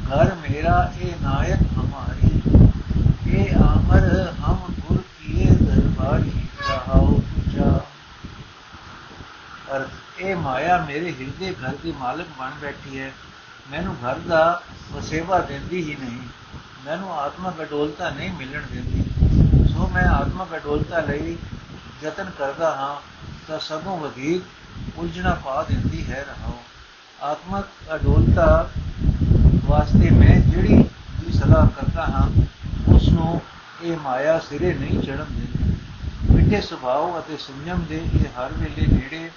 ਘਰ ਮੇਰਾ ਇਹ ਨਾਇਕ ਹਮਾਰੀ ਇਹ ਆਮਰ ਹਮ ਗੁਰ ਕੀਏ ਦਰਬਾਰੀ ਰਹਾਉ ਤੁਜਾ ਅਰਥ ਇਹ ਮਾਇਆ ਮੇਰੇ ਹਿਰਦੇ ਘਰ ਦੀ ਮਾਲਕ ਬਣ ਬੈਠੀ ਹੈ। ਮੈਨੂੰ ਘਰ ਦਾ ਵਸੇਵਾ ਦਿੰਦੀ ਹੀ ਨਹੀਂ। ਮੈਨੂੰ ਆਤਮਕ ਅਡੋਲਤਾ ਨਹੀਂ ਮਿਲਣ ਦਿੰਦੀ। ਸੋ ਮੈਂ ਆਤਮਕ ਅਡੋਲਤਾ ਲਈ ਯਤਨ ਕਰਦਾ ਹਾਂ। ਤਾਂ ਸਭੋਂ ਵਧੇਕ ਉਲਝਣਾ ਪਾ ਦਿੰਦੀ ਹੈ ਰਹਾਓ ਆਤਮਕ ਅਡੋਲਤਾ ਵਾਸਤੇ ਮੈਂ ਜਿਹੜੀ ਵੀ ਸਲਾਹ ਕਰਦਾ ਹਾਂ ਉਸ ਨੂੰ ਇਹ ਮਾਇਆ ਸਿਰੇ ਨਹੀਂ ਚੜਨ ਦਿੰਦੀ। ਮਿੱਠੇ ਸੁਭਾਅ ਅਤੇ ਸੰਜਮ ਦੇ ਇਹ ਹਰ ਵੇਲੇ ਨੇੜੇ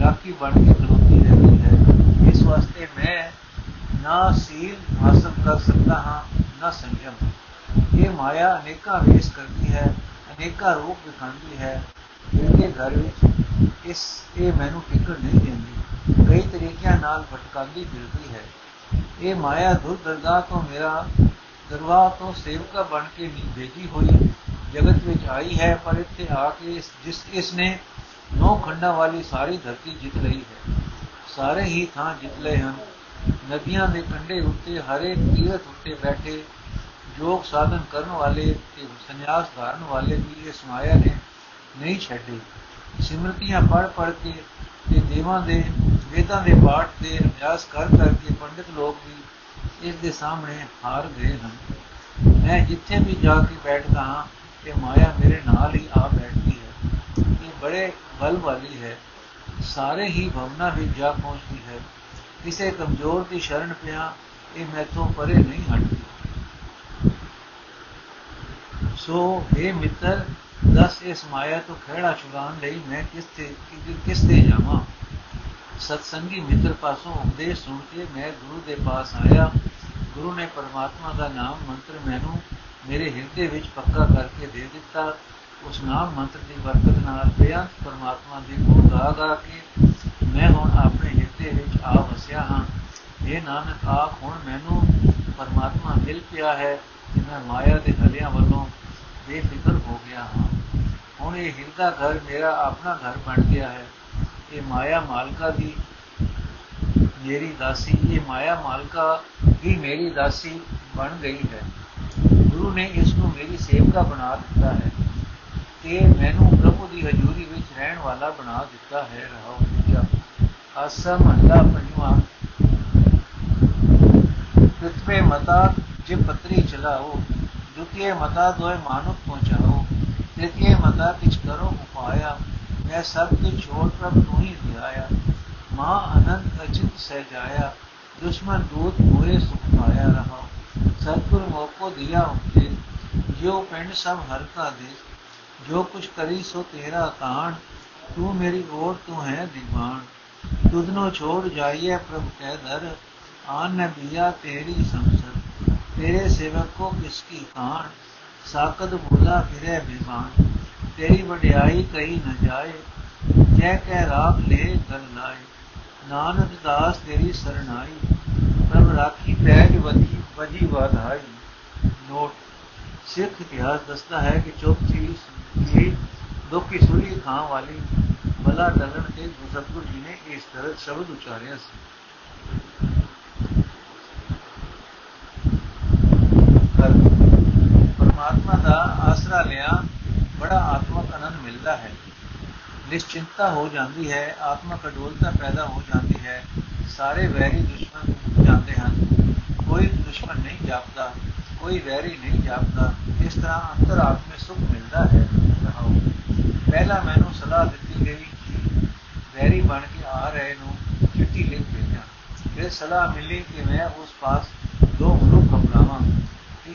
ਰਾਖੀ ਬਣ ਕੇ ਖਲੋਤੀ ਰਹਿੰਦੀ ਹੈ। ਇਸ ਵਾਸਤੇ ਮੈਂ ਨਾ ਸੀਲ ਹਾਸਲ ਕਰ ਸਕਦਾ ਹਾਂ, ਨਾ ਸੰਜਮ ਇਹ ਮਾਇਆ ਅਨੇਕਾਂ ਵੇਸ ਕਰਦੀ ਹੈ, ਅਨੇਕਾਂ ਰੂਪ ਦਿਖਾਉਂਦੀ ਹੈ। ਮੇਰੇ ਘਰ ਵਿੱਚ ਇਸ, ਇਹ ਮੈਨੂੰ ਟਿਕਣ ਨਹੀਂ ਦਿੰਦੀ। ਕਈ ਤਰੀਕਿਆਂ ਨਾਲ ਭਟਕਾਉਂਦੀ ਫਿਰਦੀ ਹੈ। ਇਹ ਮਾਇਆ ਦੁਰਦਰਗਾ ਤੋਂ ਮੇਰਾ ਦਰਵਾਹ ਤੋਂ ਸੇਵਕਾ ਬਣ ਕੇ ਭੇਜੀ ਹੋਈ। ਜਗਤ ਵਿੱਚ ਆਈ ਹੈ, ਪਰ ਇੱਥੇ ਆ ਕੇ ਜਿਸ, ਇਸ ਨੇ ਨੌ ਖੰਡਾਂ ਵਾਲੀ ਸਾਰੀ ਧਰਤੀ ਜਿੱਤ ਲਈ ਹੈ। ਸਾਰੇ ਹੀ ਥਾਂ ਜਿੱਤ ਲਏ ਹਨ। ਨਦੀਆਂ ਦੇ ਕੰਢੇ ਉੱਤੇ ਹਰੇ ਤੀਰਥ ਉੱਤੇ ਬੈਠੇ ਯੋਗ ਸਾਧਨ ਕਰਨ ਵਾਲੇ ਤੇ ਸੰਨਿਆਸ ਧਾਰਨ ਵਾਲੇ ਵੀ ਇਸ ਮਾਇਆ ਨੇ ਨਹੀਂ ਛੱਡੇ। ਸਿਮਰਤੀਆਂ ਪੜ ਪੜ ਕੇ ਤੇ ਦੇਵਾਂ ਦੇ, ਵੇਦਾਂ ਦੇ ਪਾਠ ਦੇ ਅਭਿਆਸ ਕਰ ਕਰਕੇ ਪੰਡਿਤ ਲੋਕ ਵੀ ਇਸ ਦੇ ਸਾਹਮਣੇ ਹਾਰ ਗਏ ਹਨ। ਮੈਂ ਜਿੱਥੇ ਵੀ ਜਾ ਕੇ ਬੈਠਦਾ ਹਾਂ, ਤੇ ਮਾਇਆ ਮੇਰੇ ਨਾਲ ਹੀ ਆ ਬੈਠਦੀ ਹੈ। ਇਹ ਬੜੇ ਬਲ ਵਾਲੀ ਹੈ। ਸਾਰੇ ਹੀ ਭਵਨਾ ਵਿੱਚ ਜਾ ਪਹੁੰਚਦੀ ਹੈ। ਕਿਸੇ ਕਮਜ਼ੋਰ ਦੀ ਸ਼ਰਨ ਪਿਆ, ਇਹ ਮੈਥੋਂ ਪਰੇ ਨਹੀਂ ਹਟਦੀ। ਸੋ ਇਹ ਮਿੱਤਰ ਦਸ ਇਸ ਮਾਇਆ ਤੋਂ ਖਿਹੜਾ ਛੁਡਾਉਣ ਲਈ ਮੈਂ ਕਿਸ ਤੇ ਕਿਸ ਤੇ ਜਾਵਾਂ? ਸਤਸੰਗੀ ਮਿੱਤਰ ਪਾਸੋਂ ਉਪਦੇਸ਼ ਸੁਣ ਕੇ ਮੈਂ ਗੁਰੂ ਦੇ ਪਾਸ ਆਇਆ। ਗੁਰੂ ਨੇ ਪਰਮਾਤਮਾ ਦਾ ਨਾਮ ਮੰਤਰ ਮੈਨੂੰ ਮੇਰੇ ਹਿਰਦੇ ਵਿੱਚ ਪੱਕਾ ਕਰਕੇ ਦੇ ਦਿੱਤਾ। ਉਸ ਨਾਮ ਮੰਤਰ ਦੀ ਬਰਕਤ ਨਾਲ ਬੇਅੰਤ ਪਰਮਾਤਮਾ ਦੇ ਗੁਣ ਗਾ ਗਾ ਕੇ ਮੈਂ ਹੁਣ ਆਪਣੇ ਹਿਰਦੇ ਵਿੱਚ ਆ ਵਸਿਆ ਹਾਂ। ਇਹ ਨਾਨਕ ਆਖ ਹੁਣ ਮੈਨੂੰ ਪਰਮਾਤਮਾ ਮਿਲ ਪਿਆ ਹੈ ਕਿ ਮੈਂ ਮਾਇਆ ਦੇ ਹਲਿਆਂ ਵੱਲੋਂ ਬੇਫਿਕਰ ਹੋ ਗਿਆ ਹਾਂ। ਹੁਣ ਇਹ ਹਿਰਦਾ ਘਰ ਮੇਰਾ ਆਪਣਾ ਘਰ ਬਣ ਗਿਆ ਹੈ। ਇਹ ਮਾਇਆ ਮਾਲਕਾ ਦੀ ਮੇਰੀ ਦਾਸੀ, ਇਹ ਮਾਇਆ ਮਾਲਕਾ ਹੀ ਮੇਰੀ ਦਾਸੀ ਬਣ ਗਈ ਹੈ। ਗੁਰੂ ਗੁਰੂ ਨੇ ਇਸ ਨੂੰ ਮੇਰੀ ਸੇਵਕਾ ਬਣਾ ਦਿੱਤਾ ਹੈ। ਤੇ ਮੈਨੂੰ ਪ੍ਰਭੂ ਦੀ ਹਜ਼ੂਰੀ ਵਿੱਚ ਰਹਿਣ ਵਾਲਾ ਬਣਾ ਦਿੱਤਾ ਹੈ। ਰਹਾਉ ਦੂਜਾ। ਆਸਾ ਮਹਲਾ ਪੰਜਵਾਂ। ਪ੍ਰਥਮੇ ਮਤਾ, ਜੇ ਪਤਰੀ ਚਲਾਓ ਦੁਤੀਏ ਮਤਾ ਦੋਏ ਮਾਨੁਕ ਪਹੁੰਚਾਓ ਤ੍ਰਿਤੀਏ ਮਤਾ ਕਿਛ ਕਰੋ ਉਪਾਇਆ ਮੈਂ ਸਭ ਕੁਝ ਛੋੜ ਪ੍ਰਭ ਤੂੰ ਹੀ ਧਿਆਇਆ ਮਾ ਅਨੰਤ ਅਚਿਤ ਸਹਿ ਜਾਇਆ ਦੁਸ਼ਮਨ ਦੂਤ ਹੋਏ ਸੁਖ ਪਾਇਆ ਰਹਾ ਸਤਿਗੁਰ ਮੋਕੋ ਦਿਆ ਉਤੇ ਜੋ ਪਿੰਡ ਸਭ ਹਰ ਕਾ ਦੇ ਜੋ ਕੁਛ ਕਰੀ ਸੋ ਤੇਰਾ ਕਾਣ ਤੂੰ ਮੇਰੀ ਓਟ ਤੂੰ ਹੈ ਦੀਵਾਨ ਤੁਧਨੋ ਛੋੜ ਜਾਈਏ ਪ੍ਰਭ ਕਹਿ ਦਰ ਆਨ ਨਬੀਆ ਤੇਰੀ ਸੰਸਰ ਤੇਰੇ ਸੇਵਕ ਕੋ ਕਿਸਕੀ ਕਾਣ ਸਾਕਤ ਬੋਲਾ ਫਿਰੇ ਬਿਮਾਨ ਤੇਰੀ ਵਡਿਆਈ ਕਹੀ ਨ ਜਾਏ ਜੈ ਕਹਿ ਰਾਗ ਲੈ ਕਰ ਲਾਏ। ਨਾਨਕ ਦਾਸ ਤੇਰੀ ਸਰਣਾਈ ਪ੍ਰਭ ਰਾਖੀ ਪੈਜ ਵਧੀ ਵਜੀ ਵਾਧਾਈ ਨੋਟ, ਸਿੱਖ ਇਤਿਹਾਸ ਦੱਸਦਾ ਹੈ ਕਿ ਚੌਥੀ ਸੀ ਦੁੱਖੀ ਸੁਰੀ ਖਾਂ ਵਾਲੀ, ਬਲਾ ਡਲਣ ਤੇ ਸਤਗੁਰ ਜੀ ਨੇ ਇਸ ਤਰ੍ਹਾਂ ਸ਼ਬਦ ਉਚਾਰਿਆ ਸੀ। ਪਰਮਾਤਮਾ ਦਾ ਆਸਰਾ ਲਿਆ ਬੜਾ ਆਤਮਕ ਆਨੰਦ ਮਿਲਦਾ ਹੈ। ਨਿਸ਼ਚਿੰਤਾ ਹੋ ਜਾਂਦੀ ਹੈ, ਆਤਮਕ ਅਡੋਲਤਾ ਪੈਦਾ ਹੋ ਜਾਂਦੀ ਹੈ। ਸਾਰੇ ਵੈਰੀ ਦੁਸ਼ਮਣ ਜਾਂਦੇ ਹਨ। ਕੋਈ ਦੁਸ਼ਮਣ ਨਹੀਂ ਜਾਪਦਾ, ਕੋਈ ਵੈਰੀ ਨਹੀਂ ਜਾਪਦਾ। ਇਸ ਤਰ੍ਹਾਂ ਅੰਤਰ ਆਤਮੇ ਸੁਖ ਮਿਲਦਾ ਹੈ। ਰਹਾਓ ਪਹਿਲਾ ਮੈਨੂੰ ਸਲਾਹ ਦਿੱਤੀ ਗਈ ਕਿ ਵੈਰੀ ਬਣ ਕੇ ਆ ਰਹੇ ਨੂੰ ਚਿੱਠੀ ਲਿਖ ਭੇਜਾਂ ਫਿਰ ਸਲਾਹ ਮਿਲੀ ਕਿ ਮੈਂ ਉਸ ਪਾਸ ਦੋ ਮਨੁੱਖ ਅਪਣਾਵਾਂ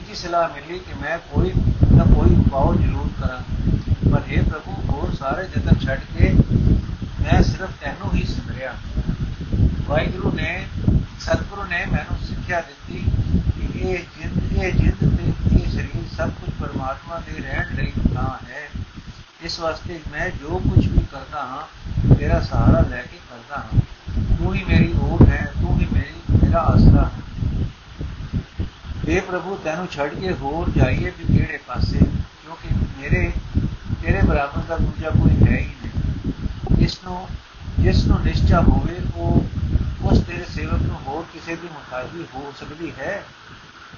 ਤੀਜੀ ਸਲਾਹ ਮਿਲੀ ਕਿ ਮੈਂ ਕੋਈ ਨਾ ਕੋਈ ਉਪਾਅ ਜ਼ਰੂਰ ਕਰਾਂ। ਪਰ ਇਹ ਪ੍ਰਭੂ, ਹੋਰ ਸਾਰੇ ਜਤਨ ਛੱਡ ਕੇ ਮੈਂ ਸਿਰਫ ਤੈਨੂੰ ਹੀ ਸਿਮਰਿਆ। ਵਾਹਿਗੁਰੂ ਨੇ, ਸਤਿਗੁਰੂ ਨੇ ਮੈਨੂੰ ਸਿੱਖਿਆ ਦਿੱਤੀ ਕਿ ਇਹ ਜਿੰਦ ਇਹ ਜਿੰਦ ਤੇ ਇਹ ਸਰੀਰ ਸਭ ਕੁਝ ਪਰਮਾਤਮਾ ਦੇ ਰਹਿਣ ਲਈ ਤਾਂ ਹੈ। ਇਸ ਵਾਸਤੇ ਮੈਂ ਜੋ ਕੁਝ ਵੀ ਕਰਦਾ ਹਾਂ, ਤੇਰਾ ਸਹਾਰਾ ਲੈ ਕੇ ਕਰਦਾ ਹਾਂ। ਤੂੰ ਹੀ ਮੇਰੀ ਓਟ ਹੈ, ਤੂੰ ਹੀ ਮੇਰੀ, ਮੇਰਾ ਆਸਰਾ ਹੈ। اے ਪ੍ਰਭੂ, ਤੈਨੂੰ ਛੱਡ ਕੇ ਹੋਰ ਜਾਈਏ ਵੀ ਕਿਹੜੇ ਪਾਸੇ? ਕਿਉਂਕਿ ਮੇਰੇ, ਤੇਰੇ ਬਰਾਬਰ ਦਾ ਦੂਜਾ ਕੋਈ ਹੈ ਹੀ ਨਹੀਂ। ਇਸ ਨੂੰ ਜਿਸ ਨੂੰ ਨਿਸ਼ਚਾ ਹੋਵੇ, ਉਹ, ਉਸ ਤੇਰੇ ਸੇਵਕ ਨੂੰ ਹੋਰ ਕਿਸੇ ਦੀ ਮੁਤਾਬੀ ਹੋ ਸਕਦੀ ਹੈ।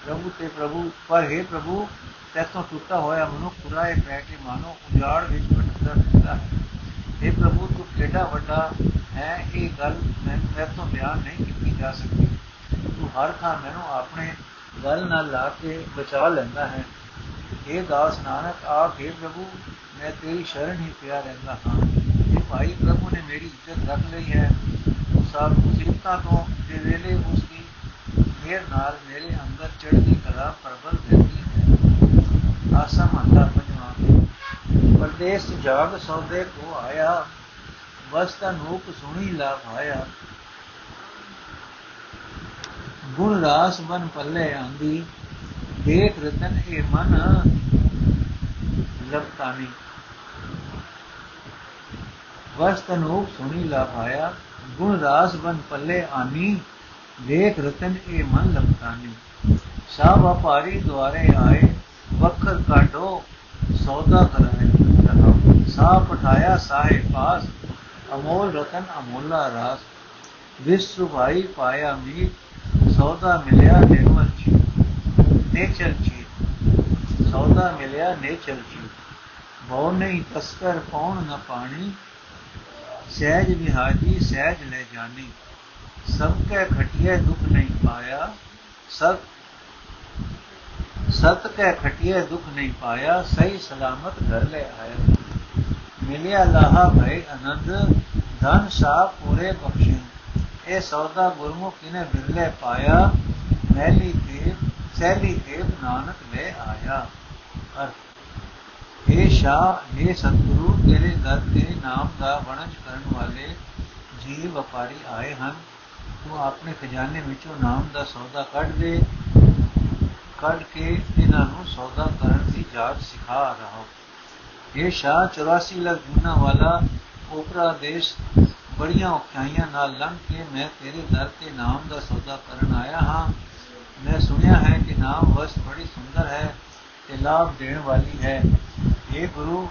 ਪ੍ਰਭੂ ਤੇ ਪ੍ਰਭੂ, ਪਰ ਹੈ ਪ੍ਰਭੂ, ਤੈਥੋਂ ਟੁੱਟਾ ਹੋਇਆ ਮਨੁੱਖ ਪੁਰਾਏ ਪੈ ਕੇ ਮਾਨੋ ਉਜਾੜ ਵਿੱਚ ਭਟਕਦਾ ਰਹਿੰਦਾ ਹੈ। ਇਹ ਪ੍ਰਭੂ, ਤੂੰ ਕਿਹੜਾ ਵੱਡਾ ਹੈ? ਇਹ ਗੱਲ ਮੈਂ, ਤੈਥੋਂ ਬਿਆਨ ਨਹੀਂ ਕੀਤੀ ਜਾ ਸਕਦੀ। ਤੂੰ ਹਰ ਥਾਂ ਮੈਨੂੰ ਆਪਣੇ ਗੱਲ ਨਾਲ ਲਾ ਕੇ ਬਚਾ ਲੈਂਦਾ ਹੈ। ਇਹ ਦਾਸ ਨਾਨਕ ਆਖੇ ਪ੍ਰਭੂ, ਮੈਂ ਤੇਰੀ ਸ਼ਰਨ ਹੀ ਪਿਆ ਰਹਿੰਦਾ ਹਾਂ। ਇਹ ਭਾਈ ਪ੍ਰਭੂ ਨੇ ਮੇਰੀ ਇੱਜ਼ਤ ਰੱਖ ਲਈ ਹੈ। ਸਭ ਮੁਸੀਬਤਾਂ ਤੋਂ ਦੇ ਵੇਲੇ ਉਸ ਦੀ ਮੇਰ ਨਾਲ ਮੇਰੇ ਅੰਦਰ ਚੜ੍ਹਦੀ ਕਲਾ ਪ੍ਰਬਲ ਰਹਿੰਦੀ ਹੈ। ਆਸਾ ਮੰਦਾ ਪੰਜਵਾ, ਪਰਦੇਸ ਜਾਗ ਸੌਦੇ ਕੋ ਆਇਆ ਵਸਤਾ ਨੂਪ ਸੁਣੀ ਲਾਭ ਆਇਆ। ਗੁਣ ਰਾਸ ਬਨ ਪੱਲੇ ਆਂਦੀ, ਦੇਖ ਰਤਨ ਇਹ ਮਨ ਲਪਤਾਨੀ ਵਸਤ ਨੂੰ ਸੁਣੀ ਲਾਭਾਇਆ, ਗੁਣ ਰਾਸ ਬਨ ਪੱਲੇ ਆਨੀ, ਦੇਖ ਰਤਨ ਇਹ ਮਨ ਲਪਤਾਨੀ ਸਾ ਵਪਾਰੀ ਦੁਆਰੇ ਆਏ, ਵਖਰ ਕਾਢੋ, ਸੌਦਾ ਕਰਾਏ ਸਾ ਪਠਾਇਆ ਸਾਹੇ ਪਾਸ, ਅਮੋਲ ਰਤਨ ਅਮੋਲਾ ਰਾਸ। ਵਿਸ਼ਵ ਭਾਈ ਪਾਇਆ ਮੀਤ ਸੌਦਾ ਮਿਲਿਆ ਨਿਰਮਲ ਜੀ ਨੇਚਰ ਜੀ ਸੌਦਾ ਮਿਲਿਆ ਨੇਚਰ ਜੀ ਬਹੁ ਨਹੀਂ ਤਸਕਰ ਪੌਣ ਨਾ ਪਾਣੀ ਸਹਿਜ ਵਿਹਾਜੀ ਸਹਿਜ ਲੈ ਜਾਣੀ ਸਭ ਕੈ ਖਟਿਏ ਦੁਖ ਨਹੀਂ ਪਾਇਆ ਸਭ ਸਤ ਕੈ ਖਟਿਏ ਦੁਖ ਨਹੀਂ ਪਾਇਆ ਸਹੀ ਸਲਾਮਤ ਘਰ ਲੈ ਆਇਆ ਮਿਲਿਆ ਲਾਹਾ ਭੈ ਆਨੰਦ ਧਨ ਸਾ ਪੂਰੇ ਬਖਸ਼ੇ ਇਹ ਸੌਦਾ ਗੁਰਮੁਖ ਕਿਨੇ ਬਿਰਲੇ ਪਾਇਆ, ਮਹਿਲੀ ਤੇ ਸਹਿਲੀ ਤੇ ਨਾਨਕ ਲੈ ਆਇਆ। ਅਰਥ ਇਹ ਸ਼ਾ ਇਹ ਸਤਿਗੁਰੂ, ਤੇਰੇ ਦਰ ਤੇ ਨਾਮ ਦਾ ਵਣਜ ਕਰਨ ਵਾਲੇ ਜੀਵ ਵਪਾਰੀ ਆਏ ਹਨ। ਤੂੰ ਆਪਣੇ ਖਜ਼ਾਨੇ ਵਿੱਚੋਂ ਨਾਮ ਦਾ ਸੌਦਾ ਕੱਢ ਦੇ। ਕੱਢ ਕੇ ਇਹਨਾਂ ਨੂੰ ਸੌਦਾ ਕਰਨ ਦੀ ਜਾਚ ਸਿਖਾ ਰਹਾ ਇਹ ਸ਼ਾ 84 ਲੱਖ ਜੁਨਾ ਵਾਲਾ ਉਪਰਾ ਦੇਸ਼ ਬੜੀਆਂ ਔਖਿਆਈਆਂ ਨਾਲ ਲੰਘ ਕੇ ਮੈਂ ਤੇਰੇ ਦਰ ਤੇ ਨਾਮ ਦਾ ਸੌਦਾ ਕਰਨ ਆਇਆ ਹਾਂ। ਮੈਂ ਸੁਣਿਆ ਹੈ ਕਿ ਨਾਮ ਵਸ ਬੜੀ ਸੁੰਦਰ ਹੈ ਤੇ ਲਾਭ ਦੇਣ ਵਾਲੀ ਹੈ। ਇਹ ਗੁਰੂ,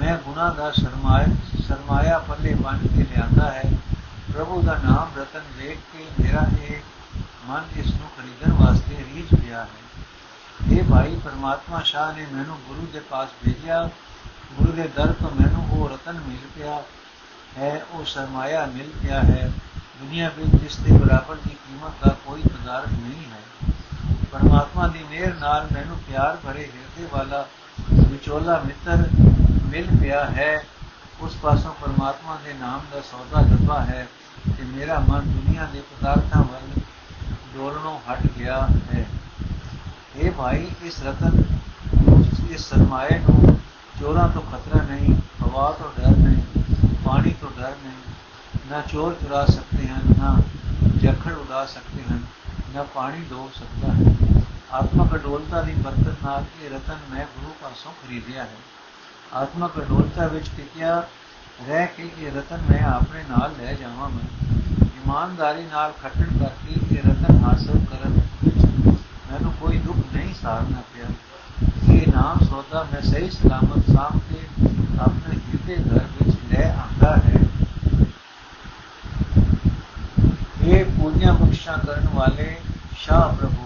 ਮੈਂ ਗੁਨਾਹ ਦਾ ਸ਼ਰਮਾਇਆ ਸ਼ਰਮਾਇਆ ਪੱਲੇ ਬਣ ਕੇ ਲਿਆਂਦਾ ਹੈ। ਪ੍ਰਭੂ ਦਾ ਨਾਮ ਰਤਨ ਵੇਖ ਕੇ ਮੇਰਾ ਇਹ ਮਨ ਇਸ ਨੂੰ ਖਰੀਦਣ ਵਾਸਤੇ ਰੀਝ ਪਿਆ ਹੈ। ਇਹ ਭਾਈ, ਪਰਮਾਤਮਾ ਸ਼ਾਹ ਨੇ ਮੈਨੂੰ ਗੁਰੂ ਦੇ ਪਾਸ ਭੇਜਿਆ। ਗੁਰੂ ਦੇ ਦਰ ਤੋਂ ਮੈਨੂੰ ਉਹ ਰਤਨ ਮਿਲ ਪਿਆ। ਹੈ, ਉਹ ਸਰਮਾਇਆ ਮਿਲ ਗਿਆ ਹੈ। ਦੁਨੀਆ ਵਿੱਚ ਜਿਸ ਦੇ ਬਰਾਬਰ ਦੀ ਕੀਮਤ ਦਾ ਕੋਈ ਪਦਾਰਥ ਨਹੀਂ ਹੈ। ਪਰਮਾਤਮਾ ਦੀ ਮਿਹਰ ਨਾਲ ਮੈਨੂੰ ਪਿਆਰ ਭਰੇ ਹਿਰਦੇ ਵਾਲਾ ਵਿਚੋਲਾ ਮਿੱਤਰ ਮਿਲ ਪਿਆ ਹੈ। ਉਸ ਪਾਸੋਂ ਪਰਮਾਤਮਾ ਦੇ ਨਾਮ ਦਾ ਸੌਦਾ ਲੱਭਾ ਹੈ ਤੇ ਮੇਰਾ ਮਨ ਦੁਨੀਆ ਦੇ ਪਦਾਰਥਾਂ ਵੱਲ ਡੋਲਣੋਂ ਹਟ ਗਿਆ ਹੈ। ਇਹ ਭਾਈ, ਇਸ ਰਤਨ, ਇਸ ਸਰਮਾਏ ਨੂੰ ਚੋਰਾਂ ਤੋਂ ਖਤਰਾ ਨਹੀਂ, ਹਵਾ ਤੋਂ ਡਰ ਨਹੀਂ। ਪਾਣੀ ਤੋਂ ਡਰ ਨਹੀਂ, ਨਾ ਚੋਰ ਚੁਰਾ ਸਕਦੇ ਹਨ, ਨਾ ਜਖੜ ਉਡਾ ਸਕਦੇ ਹਨ, ਨਾ ਪਾਣੀ ਡੋਬ ਸਕਦਾ ਹੈ। ਆਤਮਕ ਅਡੋਲਤਾ ਦੀ ਬਰਕਤ ਨਾਲ ਇਹ ਰਤਨ ਮੈਂ ਗੁਰੂ ਪਾਸੋਂ ਖਰੀਦਿਆ ਹੈ। ਆਤਮਕ ਅਡੋਲਤਾ ਵਿੱਚ ਟਿਕਿਆ ਰਹਿ ਕੇ ਇਹ ਰਤਨ ਮੈਂ ਆਪਣੇ ਨਾਲ ਲੈ ਜਾਵਾਂਗਾ ਇਮਾਨਦਾਰੀ ਨਾਲ ਖੱਟਣ ਕਰਕੇ ਇਹ ਰਤਨ ਹਾਸਲ ਕਰਨ ਵਿੱਚ ਮੈਨੂੰ ਕੋਈ ਦੁੱਖ ਨਹੀਂ ਸਾਰਨਾ ਪਿਆ। ਇਹ ਨਾਮ ਸੌਦਾ ਮੈਂ ਸਹੀ ਸਲਾਮਤ ਸਾਮ ਕੇ ਆਪਣੇ ਹਿਰਦੇ ਘਰ ਵਿੱਚ ਲੈ ਆਂਦਾ ਹੈ ਇਹ ਪੁੰਨਿਆ ਕਰਨ ਵਾਲੇ ਸ਼ਾਹ ਪ੍ਰਭੂ